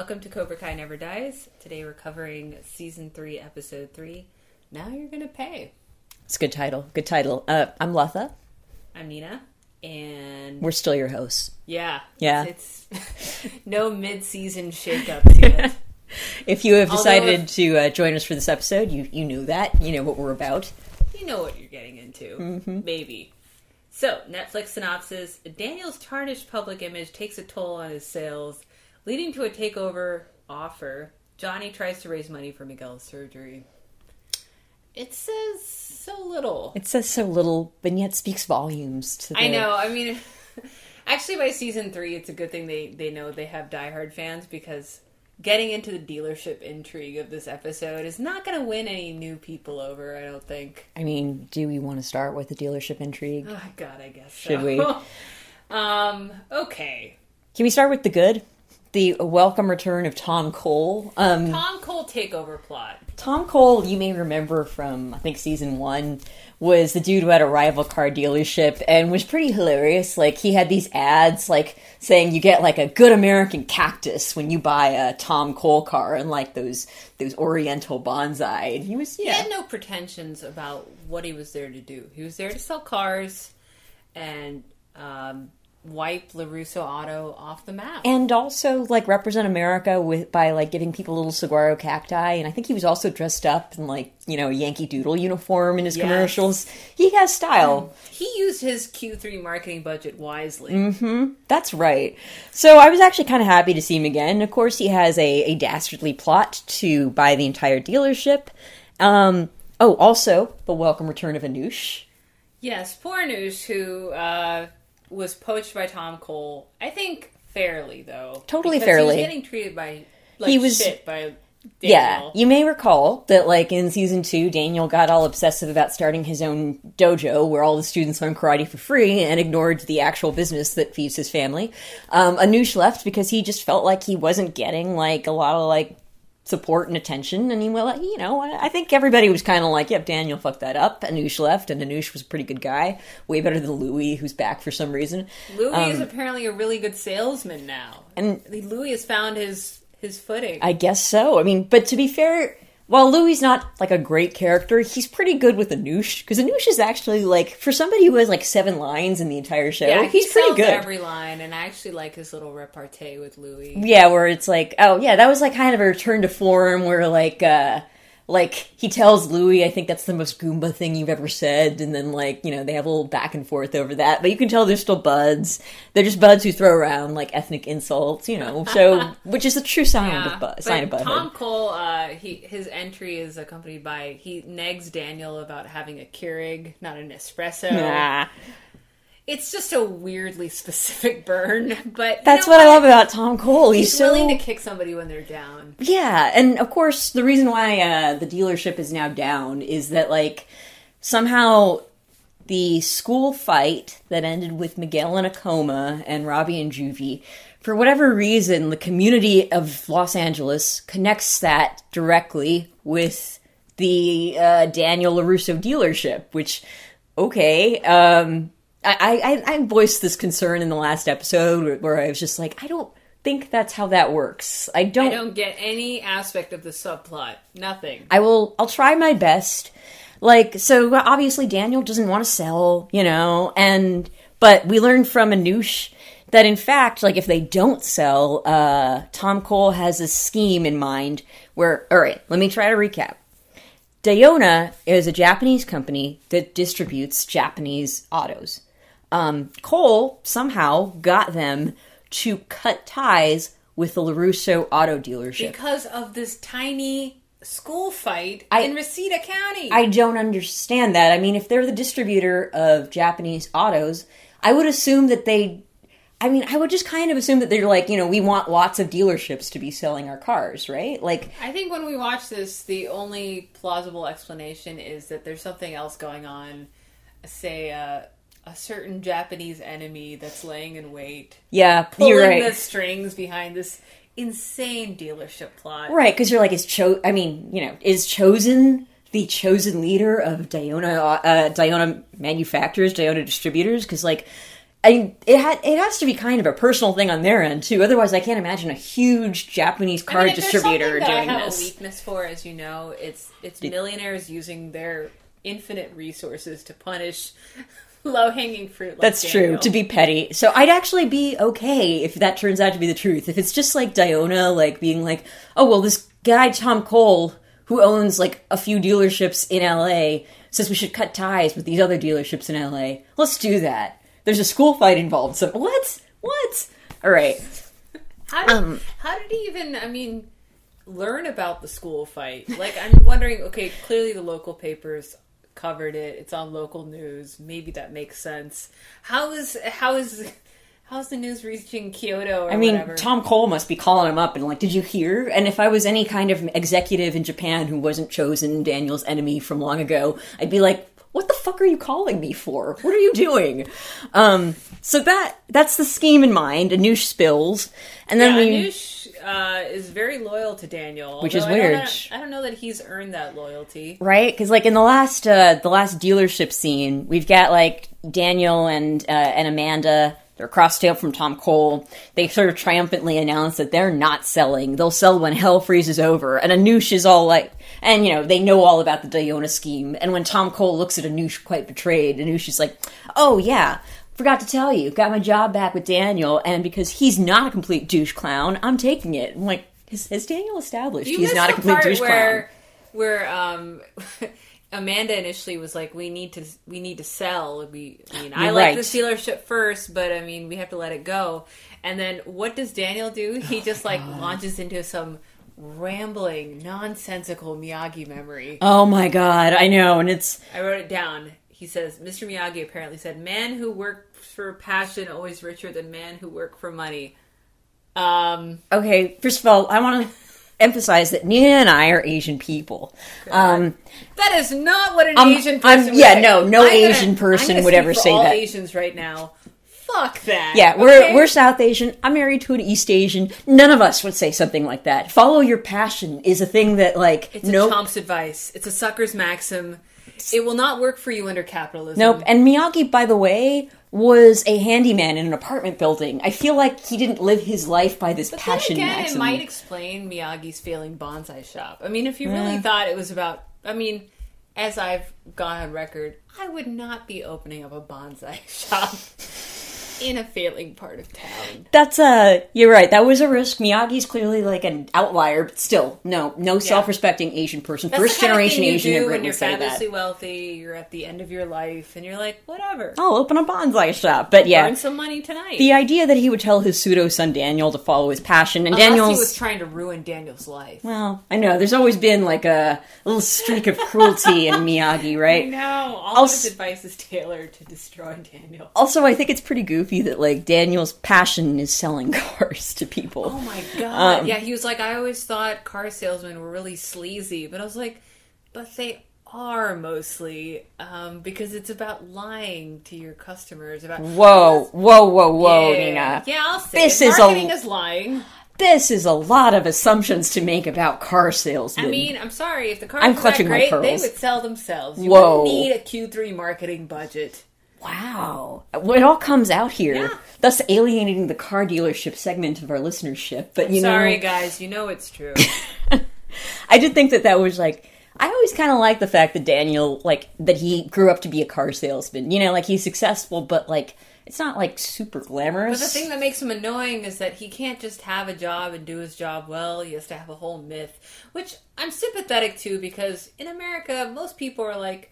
Welcome to Cobra Kai Never Dies. Today we're covering season three, episode three. Now you're gonna pay. It's a good title. Good title. Uh, I'm Letha. I'm Nina, and We're still your hosts. yeah, Yeah. it's, it's no mid-season shakeup to it. If you have Although decided to uh, join us for this episode, you you knew that. You know what we're about. You know what you're getting into, Mm-hmm. maybe. So, Netflix synopsis: Daniel's tarnished public image takes a toll on his sales, leading to a takeover offer. Johnny tries to raise money for Miguel's surgery. It says so little. It says so little, but yet speaks volumes to the I know. I mean, actually, by season three, it's a good thing they they know they have diehard fans because getting into the dealership intrigue of this episode is not going to win any new people over. I don't think. I mean, do we want to start with the dealership intrigue? Oh God, I guess. Should so. we? um. Okay. Can we start with the good? The welcome return of Tom Cole. Um, Tom Cole takeover plot. Tom Cole, you may remember from I think season one, was the dude who had a rival car dealership and was pretty hilarious. Like he had these ads like saying you get like a good American cactus when you buy a Tom Cole car and like those those Oriental bonsai. And he was He had no pretensions about what he was there to do. He was there to sell cars and um, wipe Larusso Auto off the map. and also like represent America with by like giving people little saguaro cacti, and I think he was also dressed up in like you know a Yankee Doodle uniform in his Yes. commercials. He has style. he used his Q3 marketing budget wisely. Mm-hmm. That's right. So I was actually kind of happy to see him again. Of course, he has a, a dastardly plot to buy the entire dealership. Um, oh, also the welcome return of Anoush. Yes, poor Noosh, who uh, was poached by Tom Cole. I think fairly though. Totally fairly. He was getting treated by like He was- shit by Yeah, you may recall that, like in season two, Daniel got all obsessive about starting his own dojo where all the students learn karate for free and ignored the actual business that feeds his family. Um, Anoush left because he just felt like he wasn't getting like a lot of like support and attention, and he well, you know, I think everybody was kind of like, "Yep, Daniel fucked that up." Anoush left, and Anoush was a pretty good guy, way better than Louis, who's back for some reason. Louis is um, apparently a really good salesman now, And- Louis has found his his footing. I guess so. I mean, but to be fair, while Louis not like a great character, he's pretty good with Anoush because Anoush is actually like for somebody who has like seven lines in the entire show, yeah, he he's pretty good. every line, and I actually like his little repartee with Louis. Yeah, where it's like, oh yeah, that was like kind of a return to form where like uh like he tells Louis, I think that's the most Goomba thing you've ever said, and then like, you know, they have a little back and forth over that. But you can tell they're still buds. They're just buds who throw around like ethnic insults, you know. So which is a true sign Yeah, of bud, sign of. Tom Cole, uh, he his entry is accompanied by he negs Daniel about having a Keurig, not an espresso. Nah. It's just a weirdly specific burn, but you That's know what I love about Tom Cole. He's, He's so willing to kick somebody when they're down. yeah, and of course the reason why uh, the dealership is now down is that like somehow the school fight that ended with Miguel in a coma and Robbie and Juvie, for whatever reason, the community of Los Angeles connects that directly with the uh, Daniel Larusso dealership, which okay. Um, I, I I voiced this concern in the last episode where, I was just like, I don't think that's how that works. I don't. I don't get any aspect of the subplot. Nothing. I will. I'll try my best. Like so, obviously Daniel doesn't want to sell, you know, and but we learned from Anoush that in fact, like if they don't sell, uh, Tom Cole has a scheme in mind. Where all right, let me try to recap. Doyona is a Japanese company that distributes Japanese autos. Um, Cole somehow got them to cut ties with the LaRusso auto dealership. Because of this tiny school fight I- in Reseda County. I don't understand that. I mean, if they're the distributor of Japanese autos, I would assume that they. I mean, I would just kind of assume that they're like, you know, we want lots of dealerships to be selling our cars, right? Like, I think when we watch this, the only plausible explanation is that there's something else going on. Say, uh, a certain Japanese enemy that's laying in wait, yeah, pulling you're right. the strings behind this insane dealership plot. Right, because you're like, is cho? I mean, you know, is Chozen the chosen leader of Doyona, uh, Doyona manufacturers, Doyona distributors? Because like, I it had it has to be kind of a personal thing on their end too. Otherwise, I can't imagine a huge Japanese I mean, distributor doing I have this. a weakness for, as you know, it's it's millionaires using their infinite resources to punish low hanging fruit. Like That's true. To be petty, so I'd actually be okay if that turns out to be the truth. If it's just like Doyona, like being like, oh well, this guy Tom Cole who owns like a few dealerships in LA says we should cut ties with these other dealerships in LA. Let's do that. There's a school fight involved. So what? What? All right. How did, Um, how did he even? I mean, learn about the school fight? Like, I'm wondering. Okay, clearly the local papers covered it. It's on local news. Maybe that makes sense. How is how is how's the news reaching Kyoto? Or I mean, whatever? Tom Cole must be calling him up and like, did you hear? And if I was any kind of executive in Japan who wasn't Chozen Daniel's enemy from long ago, I'd be like, what the fuck are you calling me for? What are you doing? Um, so that that's the scheme in mind. Anoush spills, and then Yeah, we Anoush uh, is very loyal to Daniel, Which is I don't weird. know- I don't know that he's earned that loyalty. right because like in the last uh, the last dealership scene, we've got like Daniel and uh, and Amanda. They're cross-tailed from Tom Cole. They sort of triumphantly announce that they're not selling. They'll sell when hell freezes over. And Anoush is all like, and you know, they know all about the Doyona scheme. And when Tom Cole looks at Anoush quite betrayed, Anoush is like, oh yeah, forgot to tell you, got my job back with Daniel. And because he's not a complete douche clown, I'm taking it. I'm like, has, has Daniel established You he's not a complete douche clown? where, Where um, Amanda initially was like, "We need to, we need to sell." We, I mean, I You're like right. this dealership first, but I mean, we have to let it go. And then what does Daniel do? He just like launches into some rambling, nonsensical Miyagi memory. Oh my god, I know, and it's I wrote it down. He says, Mr. Miyagi apparently said, "Man who works for passion always richer than men who work for money." Um, okay. First of all, I want to emphasize that Nina and I are Asian people. Um, that is not what an I'm- Asian I'm- person. yeah, no, no I'm gonna- Asian person I'm would ever say all that. Asians right now. Fuck that. yeah, we're okay? we're South Asian. I'm married to an East Asian. None of us would say something like that. Follow your passion is a thing that like It's a nope, chomp's advice. It's a sucker's maxim. It will not work for you under capitalism. nope. And Miyagi, by the way, was a handyman in an apartment building. I feel like he didn't live his life by this But passion then again, maxim. it might explain Miyagi's failing bonsai shop. I mean, if you really thought it was about, I mean, as I've gone on record, I would not be opening up a bonsai shop in a failing part of town. That's a you're right. That was a risk. Miyagi's clearly like an outlier, but still, no, no self-respecting Asian person, That's first the kind of generation Asian when you're would say that. fabulously wealthy. You're at the end of your life, and you're like, whatever. I'll open a bonsai shop. But yeah, Earn some money tonight. the idea that he would tell his pseudo son Daniel to follow his passion, and Daniel's was trying to ruin Daniel's life. well, I know there's always been like a little streak of cruelty in Miyagi, right? No, all I'll of his advice is tailored to destroy Daniel. Also, I think it's pretty goofy that like Daniel's passion is selling cars to people. Oh my god! Um, yeah, he was like, I always thought car salesmen were really sleazy, but I was like, but they are mostly um, because it's about lying to your customers. About Whoa, whoa, whoa, whoa, yeah, Nina. Yeah, I'll say This it. is a- marketing is lying. This is a lot of assumptions to make about car salesmen. I mean, I'm sorry if the cars I'm clutching my great, they would sell themselves. You Whoa. need a Q3 marketing budget. Wow. It all comes out here, Yeah. thus alienating the car dealership segment of our listenership. But you sorry, know, guys, you know it's true. I did think that that was like. I always kind of like the fact that Daniel, like, that he grew up to be a car salesman. You know, like he's successful, but like it's not like super glamorous. But the thing that makes him annoying is that he can't just have a job and do his job well. He has to have a whole myth, which I'm sympathetic to because in America, most people are like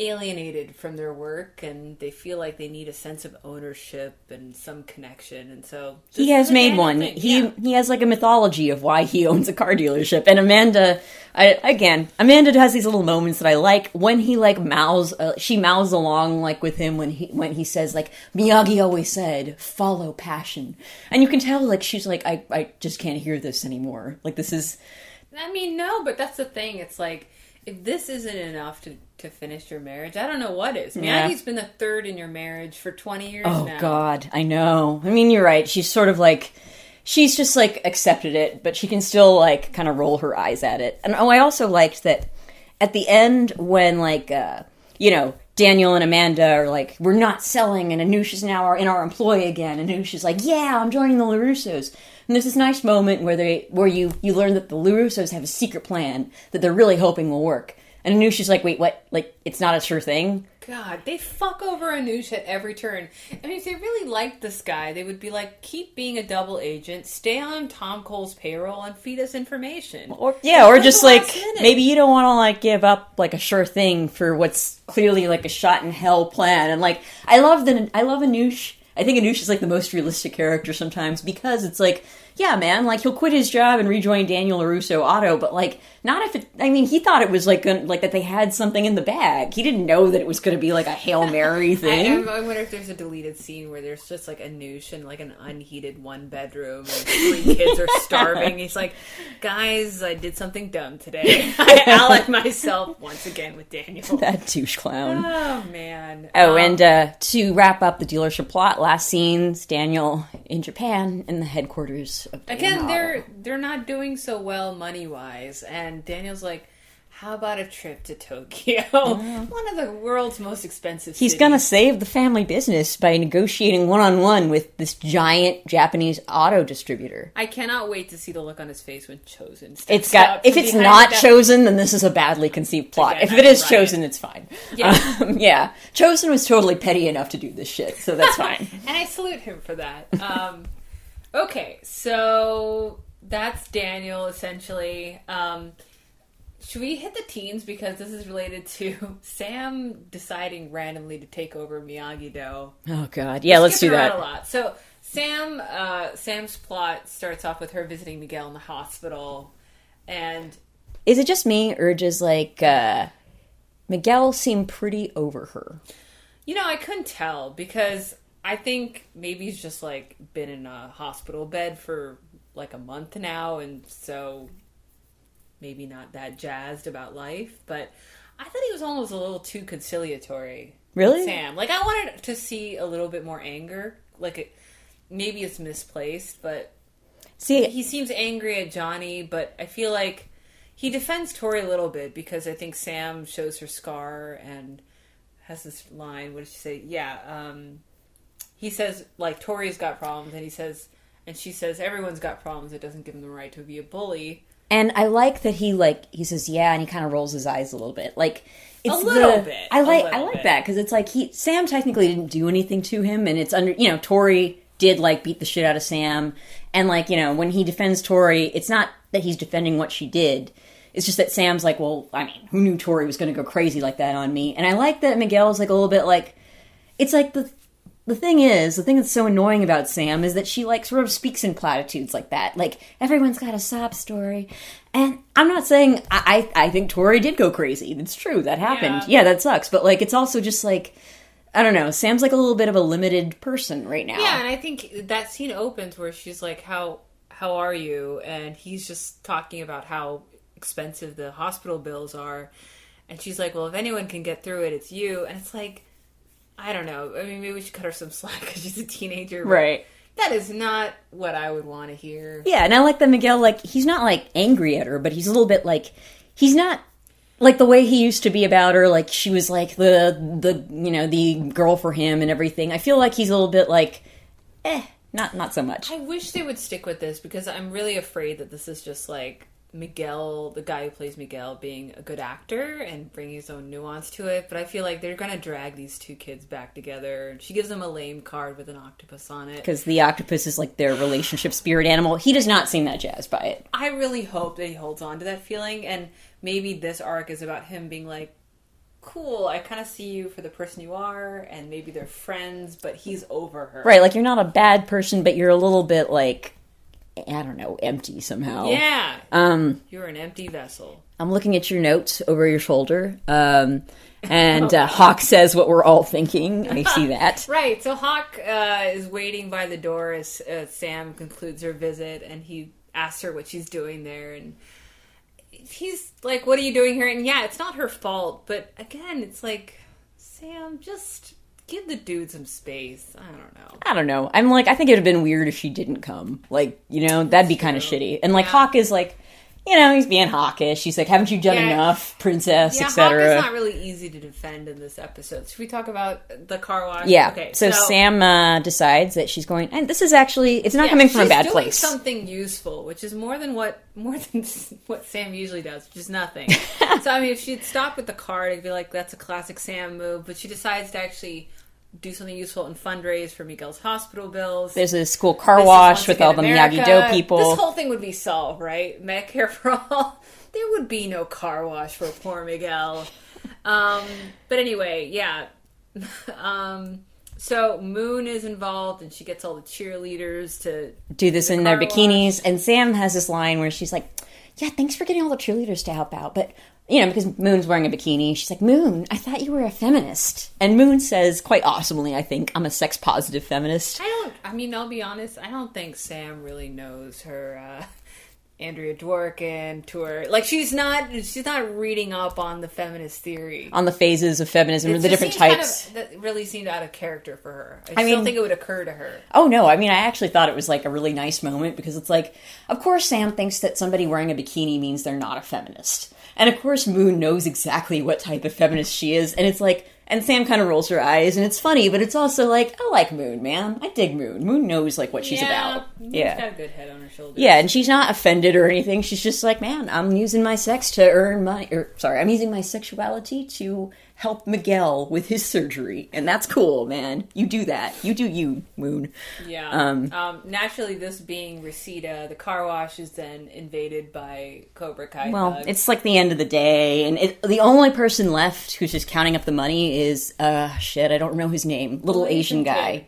alienated from their work and they feel like they need a sense of ownership and some connection. And so he has made one. thing, He yeah. he has like a mythology of why he owns a car dealership. And Amanda, I, again, Amanda has these little moments that I like when he like mouths. Uh, she mouths along like with him when he when he says like Miyagi always said, follow passion, and you can tell like she's like I I just can't hear this anymore. Like this is I mean, no, but that's the thing. It's like if this isn't enough to to finish your marriage, I don't know what is. Yeah. Miyagi's been the third in your marriage for 20 years Oh now. God, I know. I mean, you're right. She's sort of like, she's just like accepted it, but she can still like kind of roll her eyes at it. And oh, I also liked that at the end when like, uh, you know, Daniel and Amanda are like, we're not selling, and Anoush is now our, in our employ again. And Anoush is like, yeah, I'm joining the LaRussos. And there's this nice moment where they, where you, you learn that the LaRussos have a secret plan that they're really hoping will work. And Anoush is like, wait, what? Like, it's not a sure thing? God, they fuck over Anoush at every turn. I mean, if they really liked this guy, they would be like, keep being a double agent, stay on Tom Cole's payroll, and feed us information. Or yeah, or just like minute? maybe you don't want to like give up like a sure thing for what's clearly like a shot in hell plan. And like I love that I love Anoush. I think Anoush is like the most realistic character sometimes because it's like yeah, man, like he'll quit his job and rejoin Daniel LaRusso Auto, but like not if it. I mean, he thought it was like gonna, like that they had something in the bag. He didn't know that it was going to be like a hail mary I, thing. I wonder if there's a deleted scene where there's just like Anoush in like an unheated one bedroom and three kids are starving. He's like, guys, I did something dumb today. I allied myself once again with Daniel. that douche clown. Oh man. Oh, Um, and uh, to wrap up the dealership plot, last scenes Daniel in Japan in the headquarters of again Daniel. they're they're not doing so well money wise, and Daniel's like. How about a trip to Tokyo? One of the world's most expensive He's cities. gonna save the family business by negotiating one on one with this giant Japanese auto distributor. I cannot wait to see the look on his face when Chozen It's got if it's not the- Chozen, then this is a badly conceived plot. Again, if it is Chozen, it's fine. Yeah. Um, yeah. Chozen was totally petty enough to do this shit, so that's fine. and I salute him for that. Um, okay, so that's Daniel essentially. Um, should we hit the teens because this is related to Sam deciding randomly to take over Miyagi Do? oh god, yeah, let's do Skipping around a that. lot. So Sam, uh, Sam's plot starts off with her visiting Miguel in the hospital, and Is it just me, or does like uh, Miguel seemed pretty over her? You know, I couldn't tell because I think maybe he's just like been in a hospital bed for like a month now, and so maybe not that jazzed about life. But I thought he was almost a little too conciliatory. Really? Sam. Like I wanted to see a little bit more anger. Like it, maybe it's misplaced, but See, he seems angry at Johnny. But I feel like he defends Tori a little bit because I think Sam shows her scar and has this line. What did she say? Yeah, um, he says like Tori's got problems, and he says, and she says everyone's got problems. It doesn't give them the right to be a bully. And I like that he like he says yeah, and he kind of rolls his eyes a little bit. Like it's a little the- bit, I like I like bit. that because it's like he Sam technically didn't do anything to him, and it's under you know Tori did like beat the shit out of Sam, and like you know when he defends Tori, it's not that he's defending what she did. It's just that Sam's like, well, I mean, who knew Tori was going to go crazy like that on me? And I like that Miguel's like a little bit like, it's like the the thing is, the thing that's so annoying about Sam is that she like sort of speaks in platitudes like that. Like everyone's got a sob story, and I'm not saying I I, I think Tori did go crazy. It's true that happened. Yeah. Yeah. that sucks. But like it's also just like I don't know. Sam's like a little bit of a limited person right now. Yeah, and I think that scene opens where she's like, "How how are you?" and he's just talking about how expensive the hospital bills are, and she's like, "Well, if anyone can get through it, it's you." And it's like, I don't know. I mean, maybe we should cut her some slack because she's a teenager, Right. That is not what I would want to hear. Yeah, and I like that Miguel like he's not like angry at her, but he's a little bit like he's not like the way he used to be about her like she was like the the you know the girl for him and everything. I feel like he's a little bit like eh, not not so much. I wish they would stick with this because I'm really afraid that this is just like Miguel, the guy who plays Miguel, being a good actor and bringing his own nuance to it. But I feel like they're gonna drag these two kids back together. She gives them a lame card with an octopus on it. Because the octopus is like their relationship spirit animal. He does not seem that jazzed by it. I really hope that he holds on to that feeling, and maybe this arc is about him being like, "Cool, I kind of see you for the person you are," and maybe they're friends, but he's over her. Right, like you're not a bad person, but you're a little bit like I don't know, empty somehow. Yeah, Um you're an empty vessel. I'm looking at your notes over your shoulder. Um and uh, Hawk says what we're all thinking. I see that. Right. So Hawk uh, is waiting by the door as uh, Sam concludes her visit, and he asks her what she's doing there, and he's like, "What are you doing here?" And yeah, it's not her fault, but again, it's like, Sam, just give the dude some space. I don't know. I don't know. I'm like, I think it would have been weird if she didn't come. Like, you know, that'd be kind of shitty. And like, Yeah. Hawk is like, you know, he's being hawkish. He's like, "Haven't you done Yeah. enough, princess, Yeah, Hawk is not really easy to defend in this episode. Should we talk about the car wash? Yeah. Okay. so, Sam uh, decides that she's going, and this is actually it's not yeah, coming from a bad doing place. Something useful, which is more than what more than what Sam usually does, which is nothing. so I mean, if she'd stop with the card, it'd be like, "That's a classic Sam move." But she decides to actually do something useful and fundraise for Miguel's hospital bills. There's a school car This wash with all the. Miyagi Do people. This whole thing would be solved, right? Medicare for all. There would be no car wash for poor Miguel. Um, but anyway, yeah. um, so Moon is involved, and she gets all the cheerleaders to. do this in their bikinis. And Sam has this line where she's like, "Yeah, thanks for getting all the cheerleaders to help out, but." You know, because Moon's wearing a bikini, she's like, Moon, I thought you were a feminist. And Moon says, quite awesomely, I think, I'm a sex positive feminist. I don't. I mean, I'll be honest. I don't think Sam really knows her. Uh, Andrea Dworkin tour. Like she's not. She's not reading up on the feminist theory. On the phases of feminism, or It the different seems kind types. of- that really seemed out of character for her. I, I mean- think it would occur to her. Oh no, I mean I actually thought it was like a really nice moment because it's like of course Sam thinks that somebody wearing a bikini means they're not a feminist. And of course Moon knows exactly what type of feminist she is and it's like and Sam kind of rolls her eyes and it's funny but it's also like I like Moon, man. I dig Moon. Moon knows like what she's about. She's Yeah. got a good head on her shoulders. Yeah, and she's not offended or anything. She's just like, "Man, I'm using my sex to earn money or sorry, I'm using my sexuality to help Miguel with his surgery." And that's cool, man. You do that. You do you, Moon. Yeah. Um, Um, naturally, this being Reseda, the car wash is then invaded by Cobra Kai. Well, thugs. it's like the end of the day, and it, the only person left who's just counting up the money is uh shit. I don't know his name. Little Little Asian, Asian guy. kid.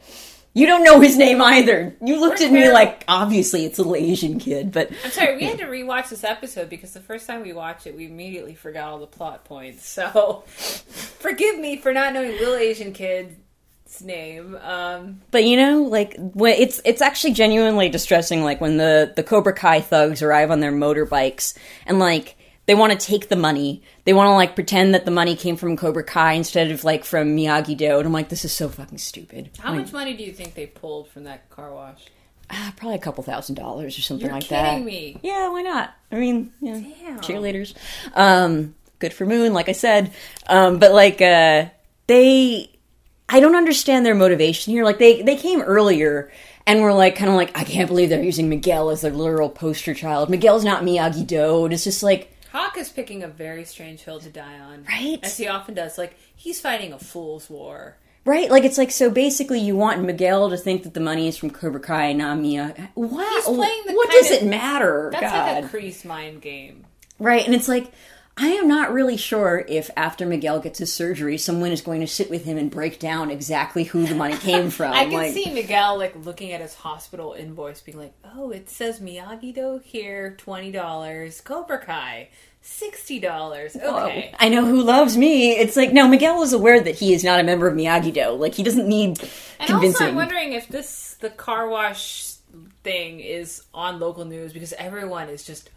You don't know his name either. You looked We're at me like obviously it's a little Asian kid, but I'm sorry, we had to rewatch this episode because the first time we watched it, we immediately forgot all the plot points. So, forgive me for not knowing Little Asian Kid's name. Um, but you know, like when it's it's actually genuinely distressing. Like when the the Cobra Kai thugs arrive on their motorbikes and like they want to take the money. They want to like pretend that the money came from Cobra Kai instead of like from Miyagi Do. And I'm like, this is so fucking stupid. how Like, much money do you think they pulled from that car wash? ah, probably a couple thousand dollars or something You're like kidding that. me. Yeah, why not? I mean, yeah, Damn. cheerleaders. Um, good for Moon, like I said. Um, but like, uh, they, I don't understand their motivation here. Like they, they came earlier and were like, kind of like, I can't believe they're using Miguel as their literal poster child. Miguel's not Miyagi Do. And it's just like, Hawk is picking a very strange hill to die on. Right? As he often does. Like, he's fighting a fool's war. right? Like it's like, so basically you want Miguel to think that the money is from Cobra Kai, not Mia. What? He's playing the what does of- it matter? That's God. like a crease mind game. Right, and it's like I am not really sure if after Miguel gets his surgery, someone is going to sit with him and break down exactly who the money came from. I can like, see Miguel like looking at his hospital invoice, being like, "Oh, it says Miyagi Do here, twenty dollars. Cobra Kai, sixty dollars. Okay, I know who loves me. It's like no, Miguel is aware that he is not a member of Miyagi Do. Like he doesn't need and convincing. also I'm wondering if this the car wash thing is on local news because everyone is just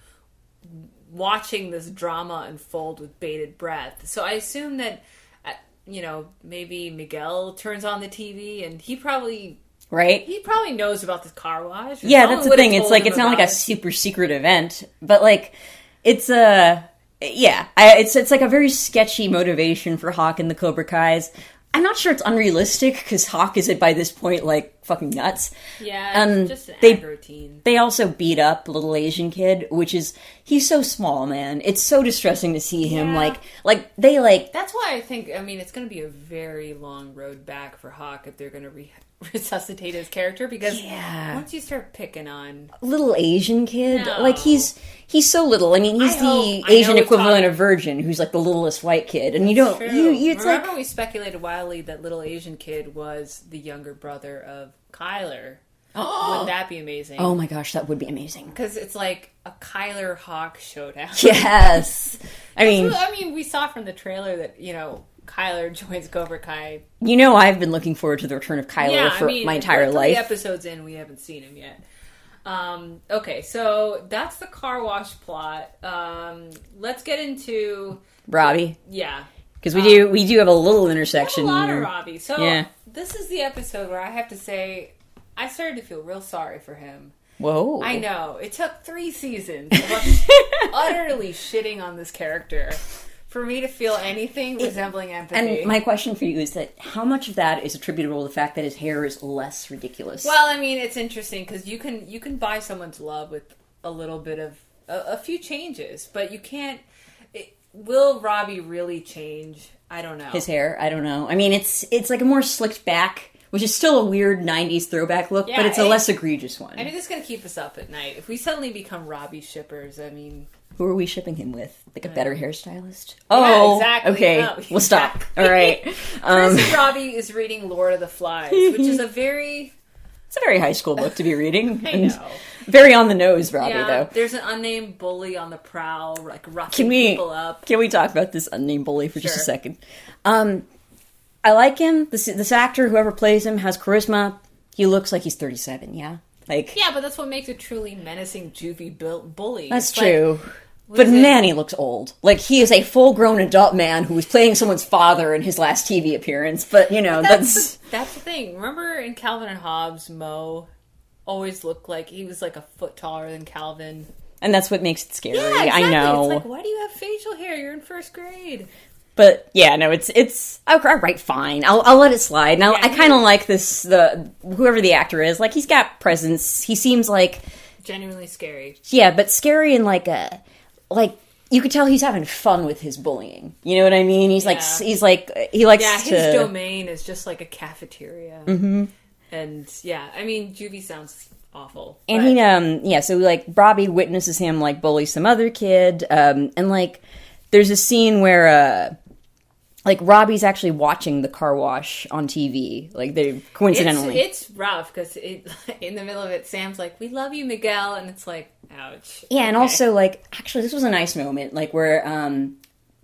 watching this drama unfold with bated breath. So I assume that. uh, You know, maybe Miguel turns on the TV and he probably right? he probably knows about this car wash. Yeah, that's the thing. It's like it's not like a super secret event, but like it's a yeah. I, it's it's like a very sketchy motivation for Hawk and the Cobra Kai's. I'm not sure it's unrealistic because Hawk is it by this point like fucking nuts. Yeah, Um, just an they- aggro teen. They also beat up little Asian kid, which is he's so small, man. It's so distressing to see him Yeah. like like they like That's why I think. I mean, it's going to be a very long road back for Hawk if they're going to re- resuscitate his character because Yeah. once you start picking on, little Asian kid. No. Like he's he's so little. I mean, he's I the hope- Asian equivalent of virgin, who's like the littlest white kid, and you don't True. you, you it's remember like we speculated wildly that little Asian kid was the younger brother of Kyler. Wouldn't that be amazing? oh my gosh, that would be amazing. because it's like a Kyler Hawk showdown. Yes, I mean, I mean, we saw from the trailer that you know Kyler joins Cobra Kai you know, I've been looking forward to the return of Kyler yeah, for I mean, my entire life. Episodes in, we haven't seen him yet. Um, okay, so that's the car wash plot. Um, let's get into Robbie, yeah. Because we do um, we do have a little There's a intersection lot here. of Robbie. So Yeah. this is the episode where I have to say I started to feel real sorry for him Whoa. I know. It took three seasons of utterly shitting on this character for me to feel anything resembling empathy. And my question for you is that how much of that is attributable to the fact that his hair is less ridiculous? well, I mean, it's interesting because you can you can buy someone's love with a little bit of a, a few changes, but you can't. Will Robbie really change? I don't know. his hair, I don't know. I mean, it's it's like a more slicked back, which is still a weird '90s throwback look, Yeah, but it's a less egregious one. I mean, this is gonna keep us up at night. If we suddenly become Robbie shippers, I mean, Who are we shipping him with? Like a better hairstylist? Oh, exactly. Okay, No, we'll stop. All right. Um, Robbie is reading Lord of the Flies, which is a very it's a very high school book to be reading. And. Very on the nose, Robbie, yeah. though. There's an unnamed bully on the prowl, like roughing Can we people up. can we talk about this unnamed bully for just a second? Um, I like him. This this actor, whoever plays him, has charisma. He looks like he's 37. Yeah, like Yeah, but that's what makes a truly menacing juvie bu- bully. that's It's true. what but it? man, he looks old. Like he is a full grown adult man who was playing someone's father in his last TV appearance. But you know, that's that's, the, that's the thing. Remember in Calvin and Hobbes, Moe always looked like he was like a foot taller than Calvin. and that's what makes it scary. Yeah, exactly. I know. It's like, why do you have facial hair? You're in first grade. But yeah, no, it's it's oh, all right. Fine, I'll I'll let it slide. Now Yeah, I kind of like this the whoever the actor is. Like he's got presence. He seems like Genuinely scary. yeah, but scary in like a like you could tell he's having fun with his bullying. You know what I mean? He's like he's like he likes Yeah, his to. domain is just like a cafeteria. Mm-hmm. And yeah, I mean, juvie sounds awful. and but- he um yeah, so like Robbie witnesses him like bully some other kid. Um and like there's a scene where uh like Robbie's actually watching the car wash on TV. Like they coincidentally. It's, it's rough because it, in the middle of it, Sam's like, "We love you, Miguel," and it's like, "Ouch." Yeah, and also like actually this was a nice moment, like where um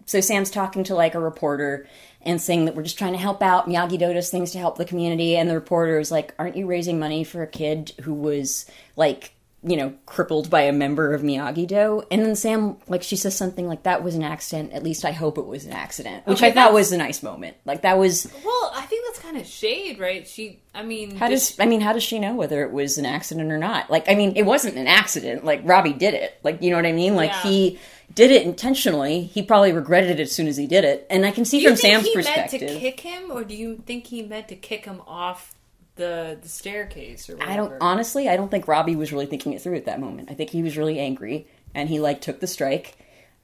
so Sam's talking to like a reporter and saying that we're just trying to help out. Miyagi Do does things to help the community, and the reporter is like, "Aren't you raising money for a kid who was like, you know, crippled by a member of Miyagi Do?" And then Sam, like, she says something like, "That was an accident. At least I hope it was an accident," which Okay, I thought was a nice moment. Like that was well, I think that's kind of shade, right? She, I mean, how does I mean, how does she know whether it was an accident or not? Like, I mean, it wasn't an accident. Like Robbie did it. Like, you know what I mean? Like Yeah. he did it intentionally. He probably regretted it as soon as he did it. And I can see do you from think Sam's he perspective. meant to kick him, or do you think he meant to kick him off the the staircase or whatever? I don't honestly. I don't think Robbie was really thinking it through at that moment. I think he was really angry, and he like took the strike.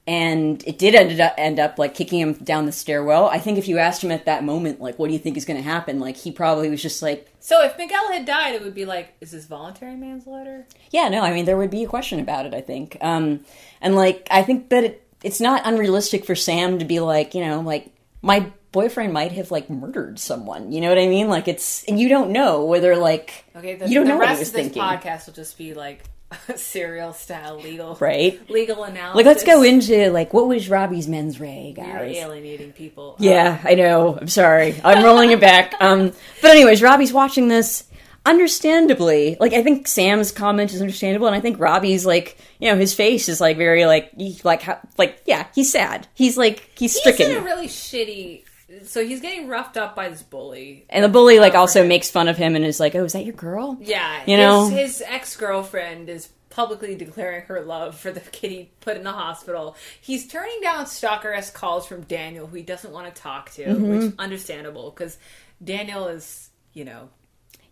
And it did end up end up like kicking him down the stairwell. I think if you asked him at that moment, like, what do you think is going to happen? Like, he probably was just like, So if Miguel had died, it would be like, is this voluntary manslaughter? Yeah, no, I mean there would be a question about it. I think, um, and like I think that it, it's not unrealistic for Sam to be like, you know, like my boyfriend might have like murdered someone. You know what I mean? Like it's and you don't know whether like Okay, the, you don't the know what he rest was of this thinking, podcast will just be like serial style legal, right? Legal analysis. Like let's go into like what was Robbie's mens rea, You're guys. alienating people. Yeah, I know. I'm sorry. I'm rolling it back. Um, but anyways, Robbie's watching this. Understandably, like I think Sam's comment is understandable, and I think Robbie's like, you know, his face is like very like, he- like, how, like, yeah, he's sad. He's like, he's He's stricken, in a really shitty. So he's getting roughed up by this bully. and the bully like also makes fun of him and is like, oh, is that your girl? Yeah, You know? his, his ex girlfriend is publicly declaring her love for the kid he put in the hospital. He's turning down stalker esque calls from Daniel, who he doesn't want to talk to, Mm-hmm. which understandable because Daniel is, you know,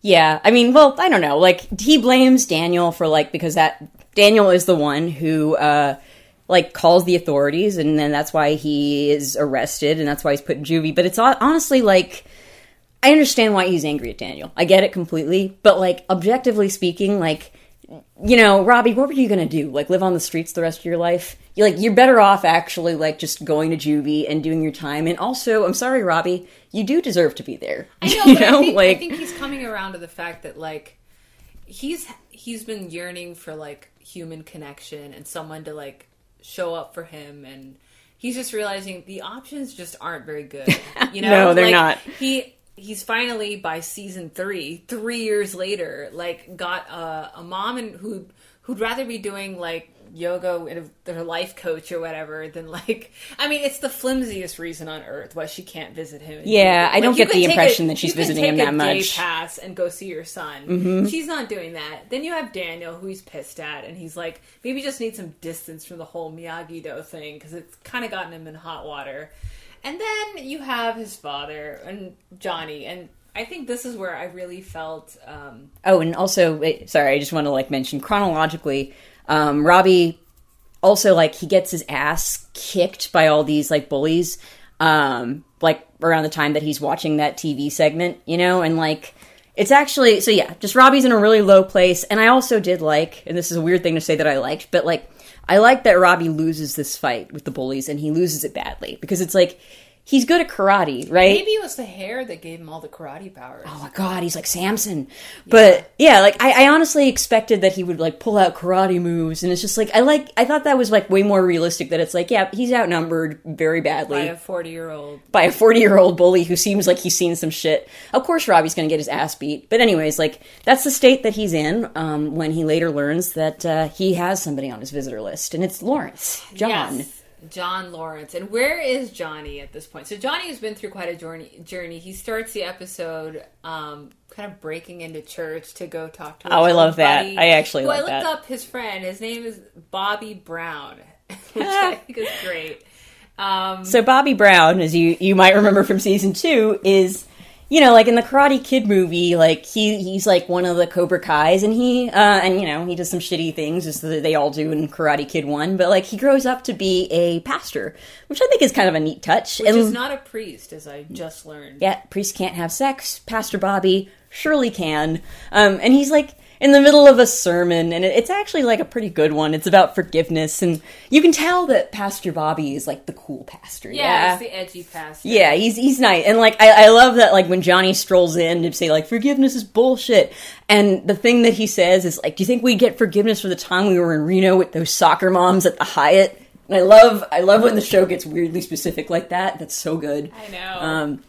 Yeah, I mean, well, I don't know. Like he blames Daniel for like because that Daniel is the one who uh like calls the authorities and then that's why he is arrested and that's why he's put in juvie, but it's honestly like I understand why he's angry at Daniel. I get it completely, but like objectively speaking, like you know, Robbie, what were you gonna do? Like live on the streets the rest of your life? You like you're better off actually like just going to juvie and doing your time. And also, I'm sorry, Robbie, you do deserve to be there. I know, you but I, think, like I think he's coming around to the fact that like he's he's been yearning for like human connection and someone to like show up for him and he's just realizing the options just aren't very good. You know, No, they're Like, not. He he's finally by season three, three years later, like got a, a mom and who who'd rather be doing like yoga and their life coach or whatever, then like, I mean, it's the flimsiest reason on earth why she can't visit him. Yeah, I don't get the impression a- that she's visiting him that much. Mm-hmm. pass and go see your son. She's not doing that. Then you have Daniel, who he's pissed at, and he's like, maybe just need some distance from the whole Miyagi Do thing because it's kind of gotten him in hot water. And then you have his father and Johnny, and I think this is where I really felt. Um, Oh, and also, sorry, I just want to like mention chronologically, um, Robbie also like he gets his ass kicked by all these like bullies, um, like around the time that he's watching that TV segment, you know, and like it's actually so yeah, just Robbie's in a really low place, and I also did like, and this is a weird thing to say that I liked, but like I like that Robbie loses this fight with the bullies, and he loses it badly because it's like he's good at karate, right? maybe it was the hair that gave him all the karate powers. oh my god, he's like Samson. But yeah, like I, I honestly expected that he would like pull out karate moves, and it's just like I like I thought that was like way more realistic. That it's like yeah, he's outnumbered very badly by a forty-year-old. by a forty year old bully who seems like he's seen some shit. Of course, Robbie's gonna get his ass beat. But anyways, like that's the state that he's in um, when he later learns that uh, he has somebody on his visitor list, and it's Lawrence John. Yes, John Lawrence. And where is Johnny at this point? So Johnny has been through quite a journey. Journey. He starts the episode um, kind of breaking into church to go talk to. his Oh, I love that. I actually who I looked that. up his friend. His name is Bobby Brown, which I think is great. Um, So Bobby Brown, as you you might remember from season two, is you know like in the Karate Kid movie, like he he's like one of the Cobra Kai's, and he uh, and you know he does some shitty things as they all do in Karate Kid one, but like he grows up to be a pastor, which I think is kind of a neat touch. which and is not a priest, as I just learned. yeah, priests can't have sex. Pastor Bobby surely can, um, and he's like in the middle of a sermon, and it's actually like a pretty good one. It's about forgiveness, and you can tell that Pastor Bobby is like the cool pastor. Yeah, it's the edgy pastor. Yeah, he's he's nice, and like I, I love that like when Johnny strolls in to say like forgiveness is bullshit, and the thing that he says is like, do you think we'd get forgiveness for the time we were in Reno with those soccer moms at the Hyatt? And I love I love when the show gets weirdly specific like that. That's so good. I know. Um,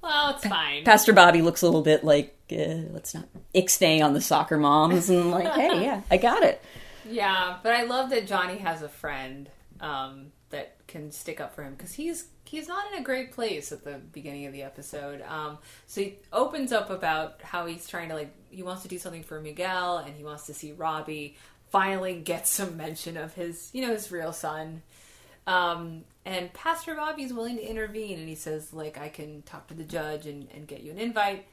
well, it's fine. Pastor Bobby looks a little bit like uh, let's not ixnay on the soccer moms, and like, hey, yeah, I got it. Yeah, but I love that Johnny has a friend um, that can stick up for him because he's he's not in a great place at the beginning of the episode. Um, so he opens up about how he's trying to like he wants to do something for Miguel and he wants to see Robbie. Finally, gets some mention of his you know his real son. Um, and Pastor Bobby's willing to intervene, and he says, like, I can talk to the judge and, and get you an invite.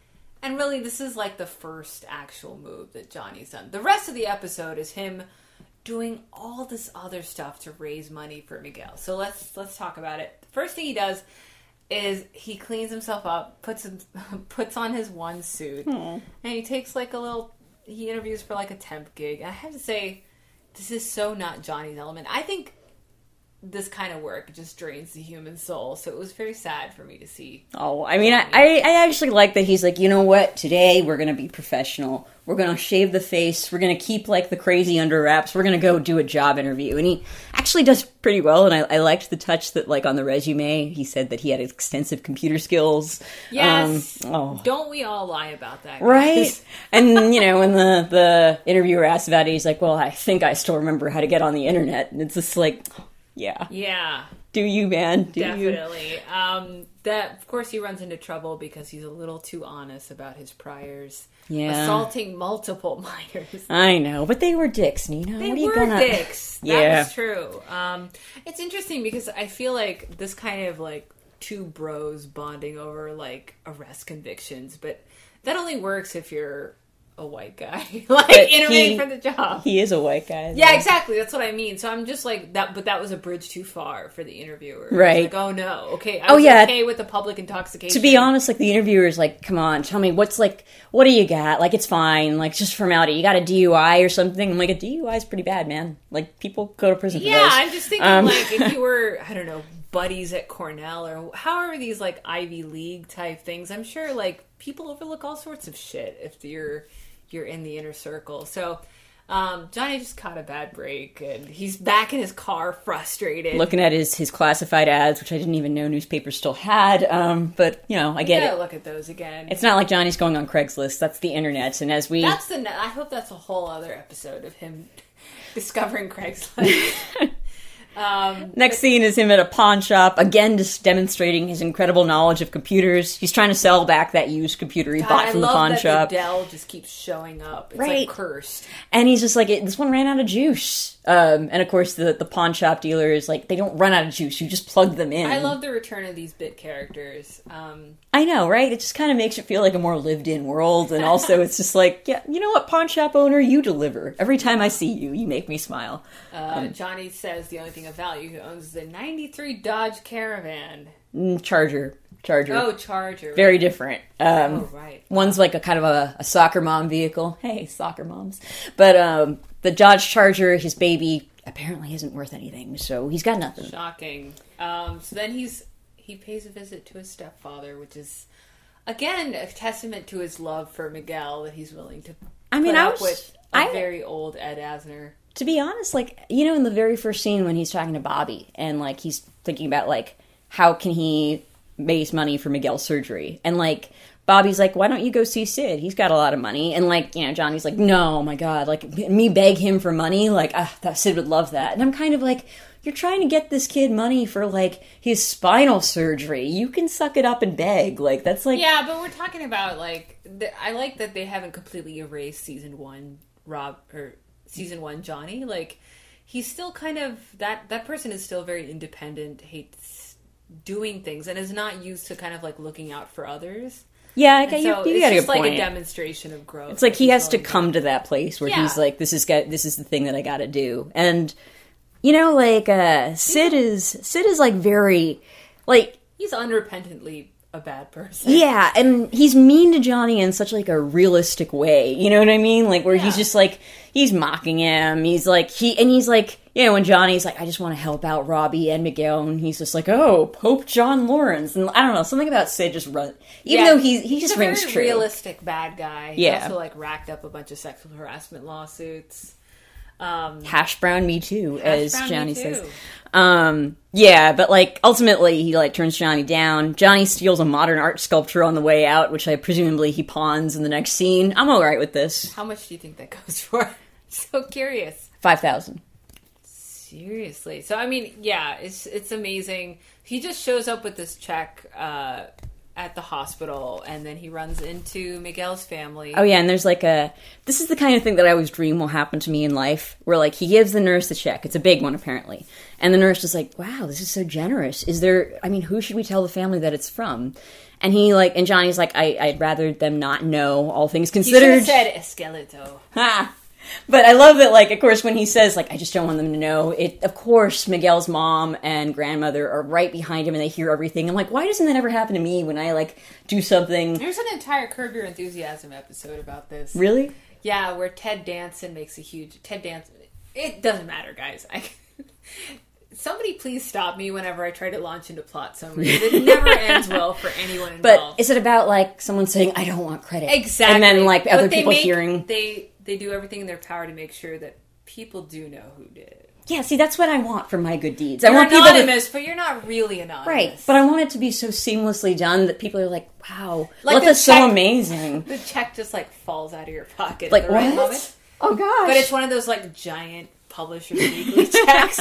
And really, this is like the first actual move that Johnny's done. The rest of the episode is him doing all this other stuff to raise money for Miguel. So let's let's talk about it. The first thing he does is he cleans himself up, puts him, puts on his one suit, hmm. and he takes like a little. He interviews for like a temp gig. I have to say, this is so not Johnny's element. I think this kind of work just drains the human soul. So it was very sad for me to see. Oh, I mean, I, I, actually like that he's like, you know what? Today we're gonna be professional. We're gonna shave the face. We're gonna keep like the crazy under wraps. We're gonna go do a job interview, and he actually does pretty well. And I, I liked the touch that like on the resume he said that he had extensive computer skills. Yes. Um, oh. Don't we all lie about that? guys? Right, and you know when the the interviewer asked about it, he's like, "Well, I think I still remember how to get on the internet," and it's just like, yeah, Yeah, do you, man? Do you? definitely. Um, that of course he runs into trouble because he's a little too honest about his priors. Yeah. Assaulting multiple minors. I know, but they were dicks, Nina. They what you were gonna? dicks. That Yeah. was true. Um, it's interesting because I feel like this kind of like two bros bonding over like arrest convictions, but that only works if you're a white guy, like But interviewing he- for the job. He is a white guy. yeah, exactly. That's what I mean. So I'm just like that, but that was a bridge too far for the interviewer. Right. Like, oh no. Okay. I Oh, was yeah. Okay with the public intoxication. To be honest, like the interviewer is like, "Come on, tell me what's like, what do you got? Like, it's fine. Like, just formality. You got a DUI or something?" I'm like, "A DUI is pretty bad, man. Like, people go to prison for Yeah, those." I'm just thinking Um, like if you were, I don't know, buddies at Cornell or however these like Ivy League type things, I'm sure like people overlook all sorts of shit if you're you're in the inner circle. So um, Johnny just caught a bad break and he's back in his car frustrated. looking at his his classified ads, which I didn't even know newspapers still had. Um, but you know, I get gotta it. look at those again. It's not like Johnny's going on Craigslist. That's the internet, and as we that's the. I hope that's a whole other episode of him discovering Craigslist. um, Next scene is him at a pawn shop, again just demonstrating his incredible knowledge of computers. He's trying to sell back that used computer he God, bought from the pawn shop. the Dell just keeps showing up. It's Right. like cursed. And he's just like, this one ran out of juice. Um, and of course, the, the pawn shop dealer is like, they don't run out of juice. You just plug them in. I love the return of these bit characters. Um, I know, right? It just kind of makes it feel like a more lived in world. And also, it's just like, yeah, you know what, pawn shop owner, you deliver. Every time I see you, you make me smile. uh, Johnny says the only thing of value he owns is the '93 Dodge Caravan. Mm, Charger. Charger. Oh, Charger. Very different. Um, Oh, right. One's like a kind of a, a soccer mom vehicle. Hey, soccer moms. But um, the Dodge Charger, his baby, apparently isn't worth anything. So he's got nothing. Shocking. Um, so then he's he pays a visit to his stepfather, which is again a testament to his love for Miguel that he's willing to I mean, I was- with a I- very old Ed Asner. to be honest, like you know, in the very first scene when he's talking to Bobby and like he's thinking about like how can he raise money for Miguel's surgery, and like Bobby's like, why don't you go see Sid? He's got a lot of money, and like you know, Johnny's like, no, my God, like me beg him for money, like ah, that Sid would love that, and I'm kind of like. You're trying to get this kid money for like his spinal surgery. You can suck it up and beg. Like that's like Yeah, but we're talking about like I like that they haven't completely erased season one Rob or season one Johnny. Like he's still kind of that that person is still very independent, hates doing things, and is not used to kind of like looking out for others. yeah, okay, so you, you it's just like point. a demonstration of growth. It's like he has to come to that place where he's like, "This is got this is the thing that I got to do." And you know, like uh, Sid is Sid is like very like He's unrepentantly a bad person. yeah, and he's mean to Johnny in such like a realistic way. You know what I mean? Like where he's just like he's mocking him. He's like he and he's like you know when Johnny's like I just want to help out Robbie and Miguel, and he's just like oh Pope John Lawrence, and I don't know something about Sid just run even Yeah. though he he He's just a rings true. realistic bad guy. He Yeah. also like racked up a bunch of sexual harassment lawsuits. Um, Hash brown me too, as Johnny too. says. Um, yeah, but like ultimately he like turns Johnny down. Johnny steals a modern art sculpture on the way out, which I presumably he pawns in the next scene. I'm all right with this. how much do you think that goes for? so curious. Five thousand. Seriously. So I mean, yeah, it's it's amazing. He just shows up with this check uh, at the hospital, and then he runs into Miguel's family. Oh yeah, and there's like a. This is the kind of thing that I always dream will happen to me in life, where like he gives the nurse the check. It's a big one apparently, and the nurse is like, "Wow, this is so generous. Is there? I mean, who should we tell the family that it's from?" And he like, and Johnny's like, I, "I'd rather them not know. All things He considered." have said Esqueleto. Ha! But I love that, like, of course, when he says, like, I just don't want them to know, it, of course, Miguel's mom and grandmother are right behind him and they hear everything. I'm like, why doesn't that ever happen to me when I, like, do something? There's an entire Curb Your Enthusiasm episode about this. Really? Yeah, where Ted Danson makes a huge Ted Danson. It doesn't matter, guys. I somebody please stop me whenever I try to launch into plot summaries. It never ends well for anyone But is it about, like, someone saying, I don't want credit? exactly, And then, like, other people make- hearing. They they do everything in their power to make sure that people do know who did it. Yeah, see, that's what I want for my good deeds. I You're want people to. anonymous, but you're not really anonymous. Right, but I want it to be so seamlessly done that people are like, wow, Like look, the that's so amazing. the check just like falls out of your pocket Like, at the right what? moment. Oh, gosh. But it's one of those like giant Publishers Weekly checks.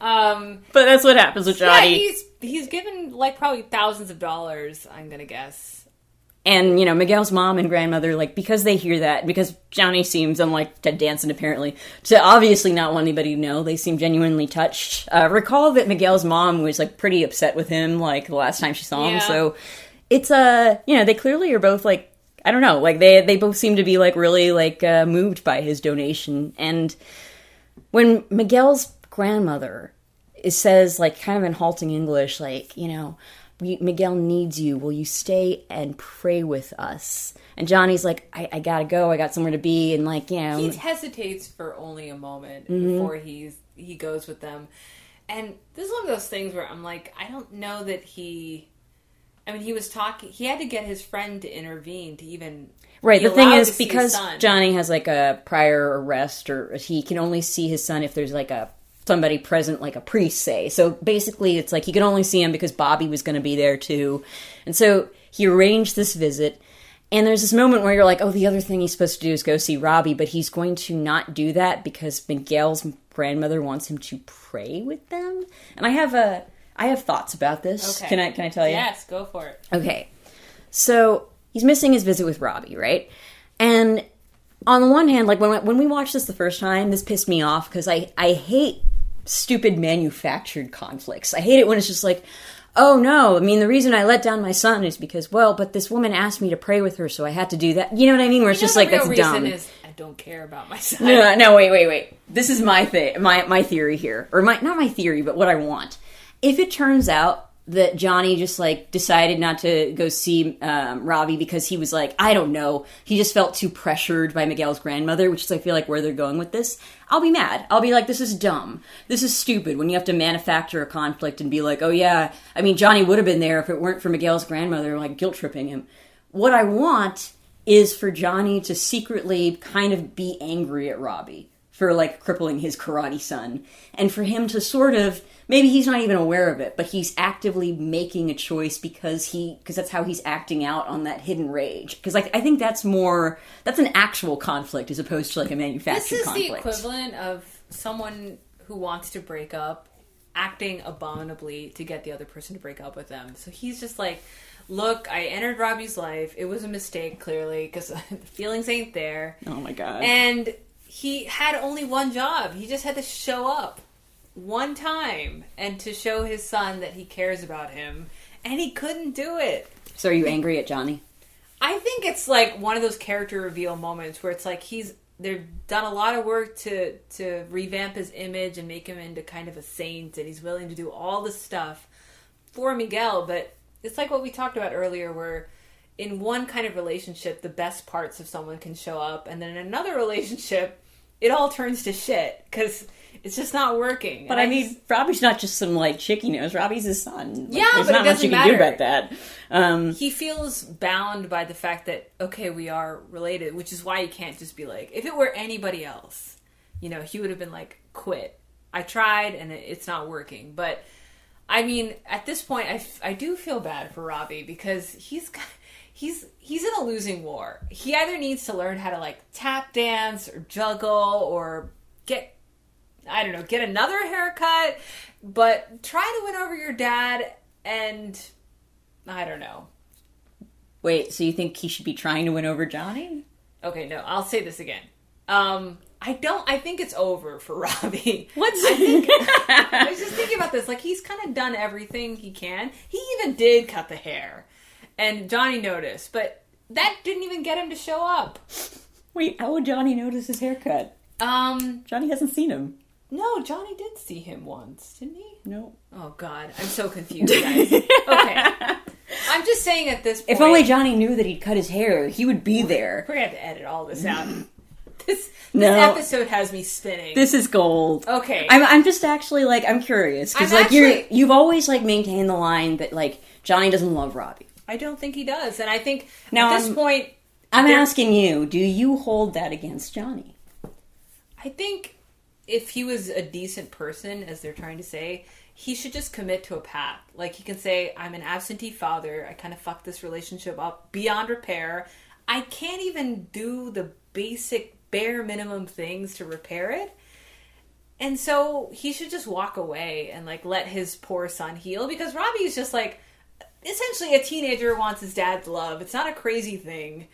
um, But that's what happens with yeah, Johnny. he's he's given like probably thousands of dollars. I'm gonna guess. And you know Miguel's mom and grandmother, like because they hear that, because Johnny seems unlike Ted Danson apparently to obviously not want anybody to know. They seem genuinely touched. Uh, recall that Miguel's mom was like pretty upset with him, like the last time she saw him. Yeah. So it's uh you know they clearly are both like I don't know, like they they both seem to be like really like uh, moved by his donation. And when Miguel's grandmother it says like kind of in halting English, like you know, Miguel needs you. Will you stay and pray with us? And Johnny's like, I, I gotta go. I got somewhere to be. And like, you know, He hesitates for only a moment Mm-hmm. before he's he goes with them. And this is one of those things where I'm like, I don't know that he. I mean, he was talking. He had to get his friend to intervene to even. right. be The thing is, to see his because. Johnny has like a prior arrest, or he can only see his son if there's like a somebody present, like a priest, say. So basically, it's like he could only see him because Bobby was going to be there too, and so he arranged this visit. And there's this moment where you're like, oh, the other thing he's supposed to do is go see Robbie, but he's going to not do that because Miguel's grandmother wants him to pray with them. And I have a I have thoughts about this. Okay. Can I can I tell you? Yes, go for it. Okay. So he's missing his visit with Robbie, right? And on the one hand, like when when we watched this the first time, this pissed me off because I I hate stupid manufactured conflicts. I hate it when it's just like, oh no, I mean the reason I let down my son is because well, but this woman asked me to pray with her, so I had to do that. You know what I mean? Where it's You know just like that's reason dumb. Is I don't care about my son. No, no, wait, wait, wait. This is my thing, my my theory here, or my not my theory, but what I want. If it turns out that Johnny just like decided not to go see um, Robbie because he was like, I don't know, he just felt too pressured by Miguel's grandmother, which is I feel like where they're going with this. I'll be mad. I'll be like, this is dumb. This is stupid. When you have to manufacture a conflict and be like, oh yeah, I mean Johnny would have been there if it weren't for Miguel's grandmother like guilt tripping him. What I want is for Johnny to secretly kind of be angry at Robbie for like crippling his karate son and for him to sort of maybe he's not even aware of it but he's actively making a choice because he because that's how he's acting out on that hidden rage because like i think that's more that's an actual conflict as opposed to like a manufactured This is conflict the equivalent of someone who wants to break up acting abominably to get the other person to break up with them. So he's just like, look, I entered Robbie's life. It was a mistake, clearly, because the feelings ain't there. oh my god And he had only one job. He just had to show up one time and to show his son that he cares about him. And he couldn't do it. so are you angry at johnny I think it's like one of those character reveal moments where it's like he's they've done a lot of work to to revamp his image and make him into kind of a saint and he's willing to do all the stuff for Miguel, but it's like what we talked about earlier where in one kind of relationship the best parts of someone can show up and then in another relationship it all turns to shit cuz it's just not working. but And i mean just- robbie's not just some like chick nose. robbie's his son. Like, Yeah, there's but it not much doesn't much you can do about that. Um he feels bound by the fact that okay we are related which is why he can't just be like if it were anybody else you know he would have been like quit. I tried and it's not working. But i mean at this point i, f- I do feel bad for robbie because he's got he's he's in a losing war he either needs to learn how to like tap dance or juggle or get I don't know, get another haircut, but try to win over your dad and I don't know. wait so you think he should be trying to win over johnny Okay, no, I'll say this again. Um, I don't. I think it's over for Robbie. What's I think? I was just thinking about this. Like he's kind of done everything he can. He even did cut the hair, and Johnny noticed, but that didn't even get him to show up. Wait, how would Johnny notice his haircut? Um, Johnny hasn't seen him. no, Johnny did see him once, didn't he? No. Oh God, I'm so confused, guys. okay, I'm just saying at this point. If only Johnny knew that he'd cut his hair, he would be there. we're gonna have to edit all this out. This this No. episode has me spinning. This is gold. okay, I'm, I'm just actually like I'm curious because like you're you've always like maintained the line that like Johnny doesn't love Robbie. I don't think he does, and I think Now, at this I'm- point, I'm asking you, do you hold that against Johnny? I think if he was a decent person, as they're trying to say, he should just commit to a path. Like he can say, "I'm an absentee father. I kind of fucked this relationship up beyond repair. I can't even do the basic bare minimum things to repair it." And so he should just walk away and like let his poor son heal because Robbie is just like essentially a teenager wants his dad's love. It's not a crazy thing.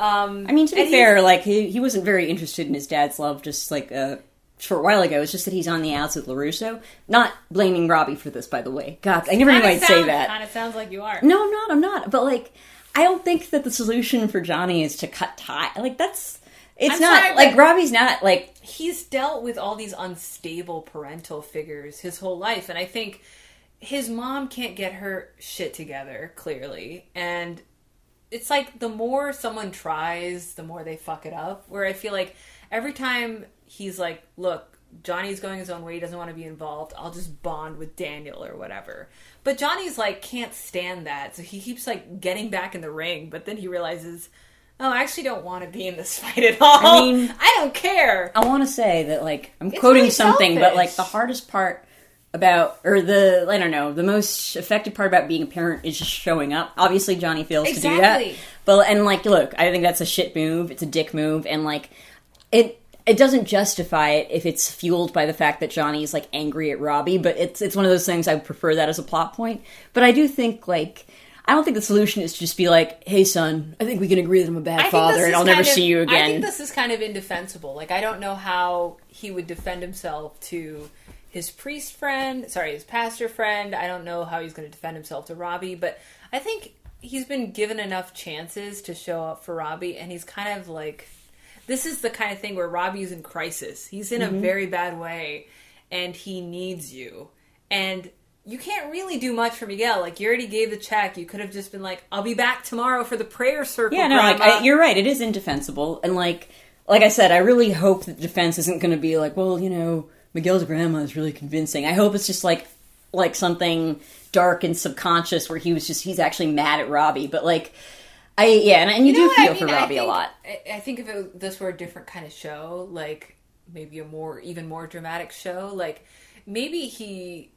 Um, I mean, to be fair, like he, he wasn't very interested in his dad's love just like a short while ago. It's just that he's on the outs with LaRusso. Not blaming Robbie for this, by the way. God, I never knew I'd say that. Kind of sounds like you are. No, I'm not. I'm not. But like, I don't think that the solution for Johnny is to cut tie. Like that's. It's I'm not sorry, like Robbie's not like. he's dealt with all these unstable parental figures his whole life and i think his mom can't get her shit together clearly. And it's like the more someone tries the more they fuck it up. Where i feel like every time he's like look johnny's going his own way he doesn't want to be involved i'll just bond with daniel or whatever. But johnny's like can't stand that. So he keeps like getting back in the ring but then he realizes oh i actually don't want to be in this fight at all. I mean- i don't care. I want to say that like I'm It's quoting really something, but like the hardest part about or the I don't know the most effective part about being a parent is just showing up. Obviously, Johnny fails to do that, But and like, look, I think that's a shit move. It's a dick move, and like, it it doesn't justify it if it's fueled by the fact that Johnny's like angry at Robbie. But it's it's one of those things I would prefer that as a plot point. But I do think like. I don't think the solution is to just be like, "Hey, son, I think we can agree that I'm a bad father, and I'll never of- see you I again." think this is kind of indefensible. Like I don't know how he would defend himself to his priest friend, sorry, his pastor friend. I don't know how he's going to defend himself to Robbie, but I think he's been given enough chances to show up for Robbie, and he's kind of like, this is the kind of thing where Robbie's in crisis. He's in Mm-hmm. a very bad way, and he needs you, and. You can't really do much for Miguel. Like you already gave the check. You could have just been like, "I'll be back tomorrow for the prayer circle." Yeah, no, like I, you're right. It is indefensible, and like, like I said, I really hope that the defense isn't going to be like, well, you know, Miguel's grandma is really convincing. I hope it's just like, like something dark and subconscious where he was just he's actually mad at Robbie. But like, I yeah, and, and you, know do feel I mean? for Robbie a lot. I, I think if it, this were a different kind of show, like maybe a more even more dramatic show, like maybe he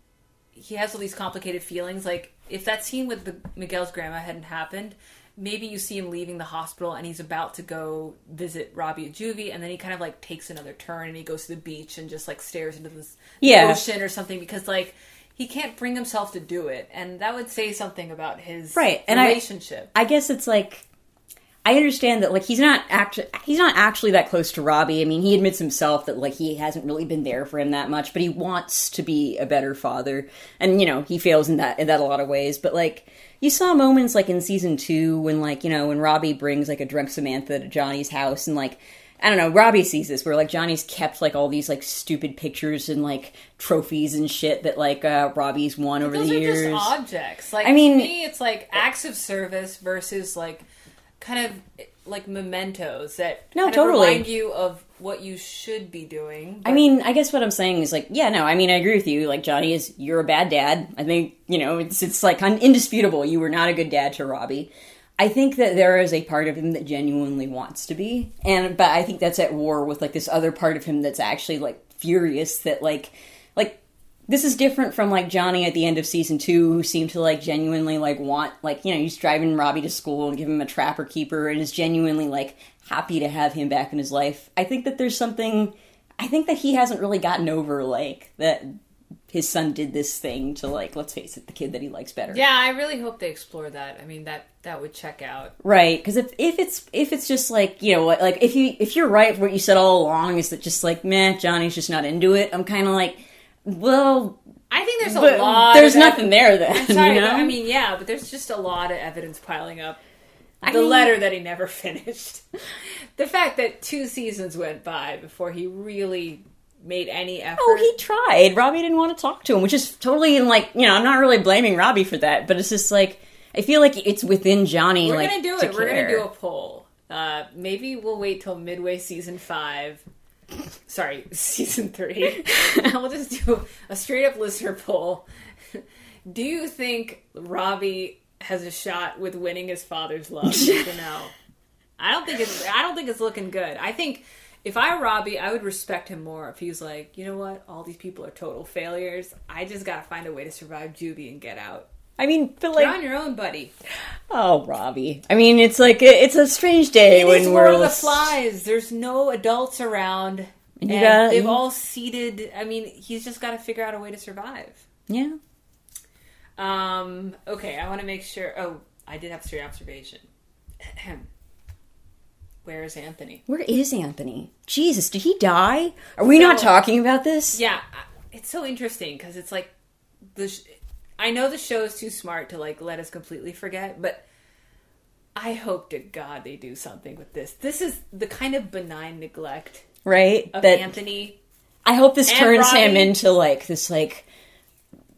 he has all these complicated feelings. Like if that scene with the, Miguel's grandma hadn't happened, maybe you see him leaving the hospital and he's about to go visit Robbie at juvie, and then he kind of like takes another turn and he goes to the beach and just like stares into this Yeah. ocean or something because like. He can't bring himself to do it, and that would say something about his Right, and I- relationship. I guess it's like I understand that like he's not actually he's not actually that close to Robbie. I mean, he admits himself that like he hasn't really been there for him that much, but he wants to be a better father. And you know, he fails in that in that a lot of ways, but like you saw moments like in season 2 when like, you know, when Robbie brings like a drunk Samantha to Johnny's house and like I don't know, Robbie sees this where like Johnny's kept like all these like stupid pictures and like trophies and shit that like uh Robbie's won over Those the are years. just objects. Like I mean- to me, it's like acts of service versus like kind of like mementos that No, kind of totally. remind you of what you should be doing. I mean, I guess what I'm saying is like, yeah, no, I mean, I agree with you. Like, Johnny is, you're a bad dad. I think, you know, it's, it's like indisputable. You were not a good dad to Robbie. I think that there is a part of him that genuinely wants to be. And, but I think that's at war with like this other part of him that's actually like furious that like, this is different from like Johnny at the end of season two, who seemed to like genuinely like want like you know he's driving Robbie to school and give him a trapper keeper and is genuinely like happy to have him back in his life. I think that there's something. I think that he hasn't really gotten over like that his son did this thing to like let's face it the kid that he likes better. yeah, I really hope they explore that. I mean, that that would check out. Right, because if if it's if it's just like you know like if you if you're right what you said all along is that just like meh Johnny's just not into it. I'm kind of like well I think there's a lot. there's nothing there then. I'm sorry, you know? I mean, yeah, but there's just a lot of evidence piling up. I the mean- letter that he never finished. the fact that two seasons went by before he really made any effort. Oh, he tried. Robbie didn't want to talk to him, which is totally in like you know. I'm not really blaming Robbie for that, but it's just like I feel like it's within Johnny. We're like, gonna do it. We're gonna do a poll. Uh, maybe we'll wait till midway season five. Sorry, season three. we'll just do a straight up listener poll. Do you think Robbie has a shot with winning his father's love? No? I don't think it's. I don't think it's looking good. I think if I were Robbie, I would respect him more if he was like, you know what, all these people are total failures. I just gotta find a way to survive juvie and get out. I mean, but You're on your own, buddy. oh, Robbie. I mean, it's like it's a strange day It when we're the Flies. There's no adults around. And And you gotta- they've all seated. I mean, he's just got to figure out a way to survive. Yeah. Um, okay, I want to make sure. Oh, I did have a straight observation. Where is Anthony? Where is Anthony? Jesus, did he die? Are we not talking about this? Yeah, it's so interesting because it's like the. I know the show is too smart to like let us completely forget, but I hope to God they do something with this. This is the kind of benign neglect Right. of that Anthony I hope this turns him into like this like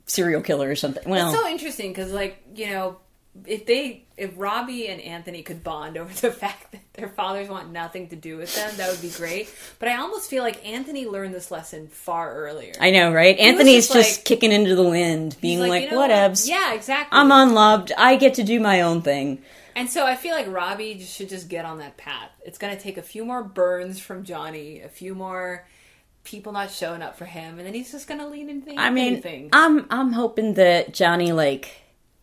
serial killer or something. Well, It's so interesting because, like, you know, if they, if Robbie and Anthony could bond over the fact that their fathers want nothing to do with them, that would be great. But I almost feel like Anthony learned this lesson far earlier. I know, right? was Anthony's just just, like- kicking into the wind, being like, you know what? whatevs. Yeah, exactly. I'm unloved. I get to do my own thing. And so I feel like Robbie just should just get on that path. It's going to take a few more burns from Johnny, a few more people not showing up for him, and then he's just going to lean into the I mean, thing. I'm I'm hoping that Johnny like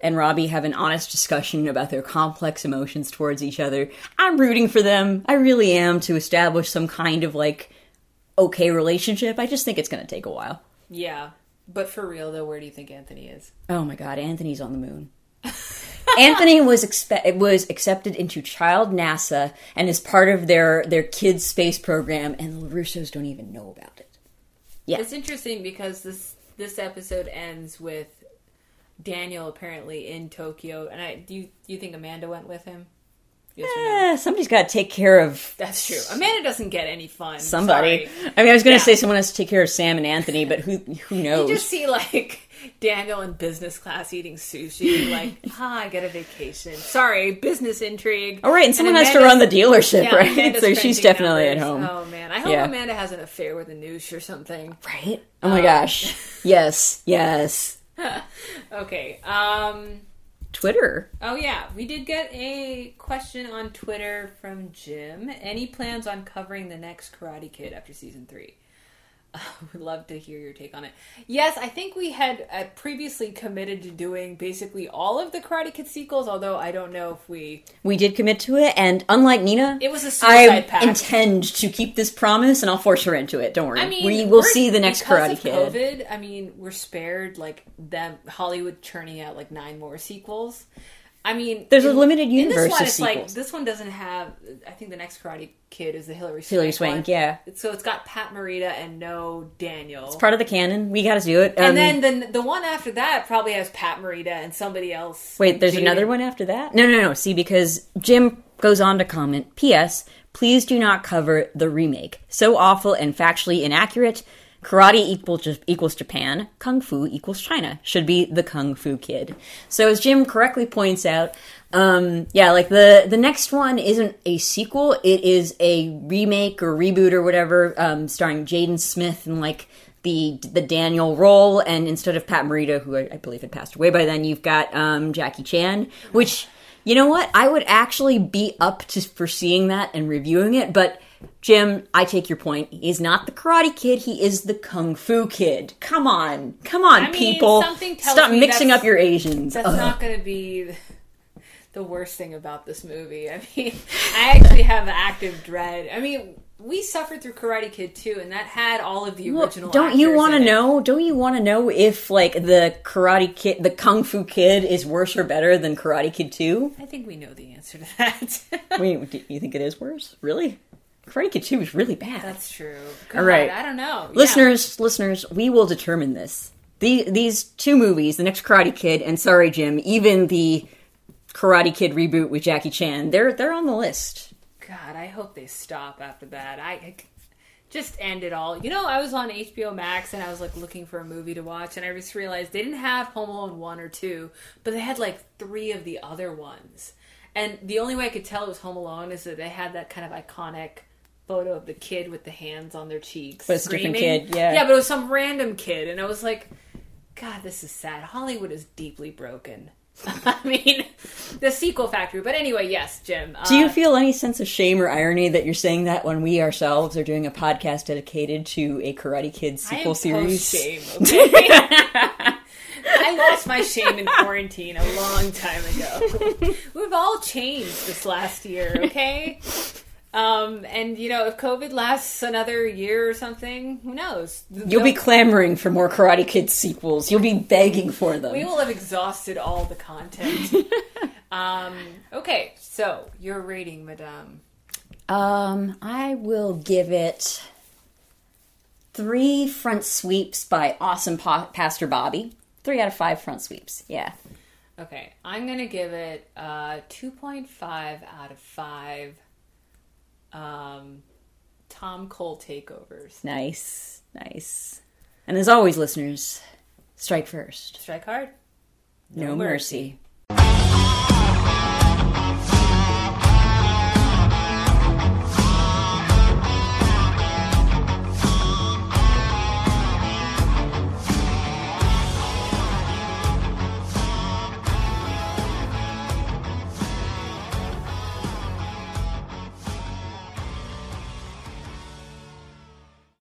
and Robbie have an honest discussion about their complex emotions towards each other. I'm rooting for them. I really am to establish some kind of like okay relationship. I just think it's going to take a while. Yeah. But for real though, where do you think Anthony is? Oh my god, Anthony's on the moon. Anthony was expe- was accepted into Child NASA and is part of their their kids space program, and the Russos don't even know about it. Yeah. It's interesting because this this episode ends with Daniel apparently in Tokyo, and I do you, do you think Amanda went with him? Yes or no? Eh, somebody's got to take care of That's true. Amanda doesn't get any fun. somebody. Sorry. I mean, I was going to Yeah. say someone has to take care of Sam and Anthony, but who who knows? You just see like Daniel in business class eating sushi, like, ah, I get a vacation. Sorry, business intrigue. All right, and someone has to run the dealership, Yeah, right? Amanda's so she's definitely at home, Oh man, I hope Yeah. Amanda has an affair with Anoush or something. right? Oh my gosh, yes, yes. Okay. Um. Twitter. Oh yeah, we did get a question on Twitter from Jim. Any plans on covering the next Karate Kid after season three? Uh, would love to hear your take on it. Yes, I think we had uh, previously committed to doing basically all of the Karate Kid sequels. Although I don't know if we. We did commit to it, and unlike Nina, It was a suicide pact. intend to keep this promise, and I'll force her into it. Don't worry. I mean, we will see the next Karate Kid. COVID, I mean, we're spared like them Hollywood churning out like nine more sequels. I mean, There's a in- limited in universe this one, it's like this one doesn't have. I think the next Karate Kid is the Hilary Swank. Hilary Swank, yeah. So it's got Pat Morita and no Daniel. It's part of the canon. We got to do it. Um, and then the the one after that probably has Pat Morita and somebody else. Wait, there's Jaden- another one after that? No, no, no. See, because Jim goes on to comment P.S. Please do not cover the remake. So awful and factually inaccurate. Karate equals, equals Japan. Kung Fu equals China. Should be the Kung Fu Kid. So as Jim correctly points out, um, yeah, like the the next one isn't a sequel. It is a remake or reboot or whatever, um, starring Jaden Smith and like the the Daniel role, and instead of Pat Morita, who I, I believe had passed away by then, you've got um, Jackie Chan, which you know what I would actually be up to for seeing that and reviewing it, but. Jim, I take your point. He's not the Karate Kid. He is the Kung Fu Kid. Come on, come on, I mean, people! Stop mixing up your Asians. That's Ugh. not going to be the worst thing about this movie. I mean, I actually have active dread. I mean, we suffered through Karate Kid too, and that had all of the Well, original. don't you want to know? Don't you want to know if like the Karate Kid, the Kung Fu Kid, is worse or better than Karate Kid Two? I think we know the answer to that. Wait, do you think it is worse? Really? Karate Kid Two is really bad. That's true. All right. I don't know. Yeah. listeners, listeners, we will determine this. The, these two movies, the next Karate Kid and Sorry Jim, even the Karate Kid reboot with Jackie Chan, they're they're on the list. God, I hope they stop after that. I, I just end it all. You know, I was on HBO Max and I was like looking for a movie to watch, and I just realized they didn't have Home Alone one or two, but they had like three of the other ones. And the only way I could tell it was Home Alone is that they had that kind of iconic photo of the kid with the hands on their cheeks. But it's a different screaming. kid, yeah. Yeah, but it was some random kid, and I was like, God, this is sad. Hollywood is deeply broken. I mean, the sequel factory. But anyway, yes, Jim. Do you uh, feel any sense of shame or irony that you're saying that when we ourselves are doing a podcast dedicated to a Karate Kid sequel series? Shame, okay? I lost my shame in quarantine a long time ago. We've all changed this last year, okay? Um, and you know, if COVID lasts another year or something, who knows? You'll be clamoring for more Karate Kid sequels. You'll be begging for them. we will have exhausted all the content. um, okay, so your rating, Madame. Um, I will give it three front sweeps by awesome pa- Pastor Bobby. Three out of five front sweeps. Yeah. Okay, I'm gonna give it uh, 2.5 out of five. Um, Tom Cole takeovers. Nice. Nice. And as always, listeners, strike first. Strike hard. No, mercy. mercy.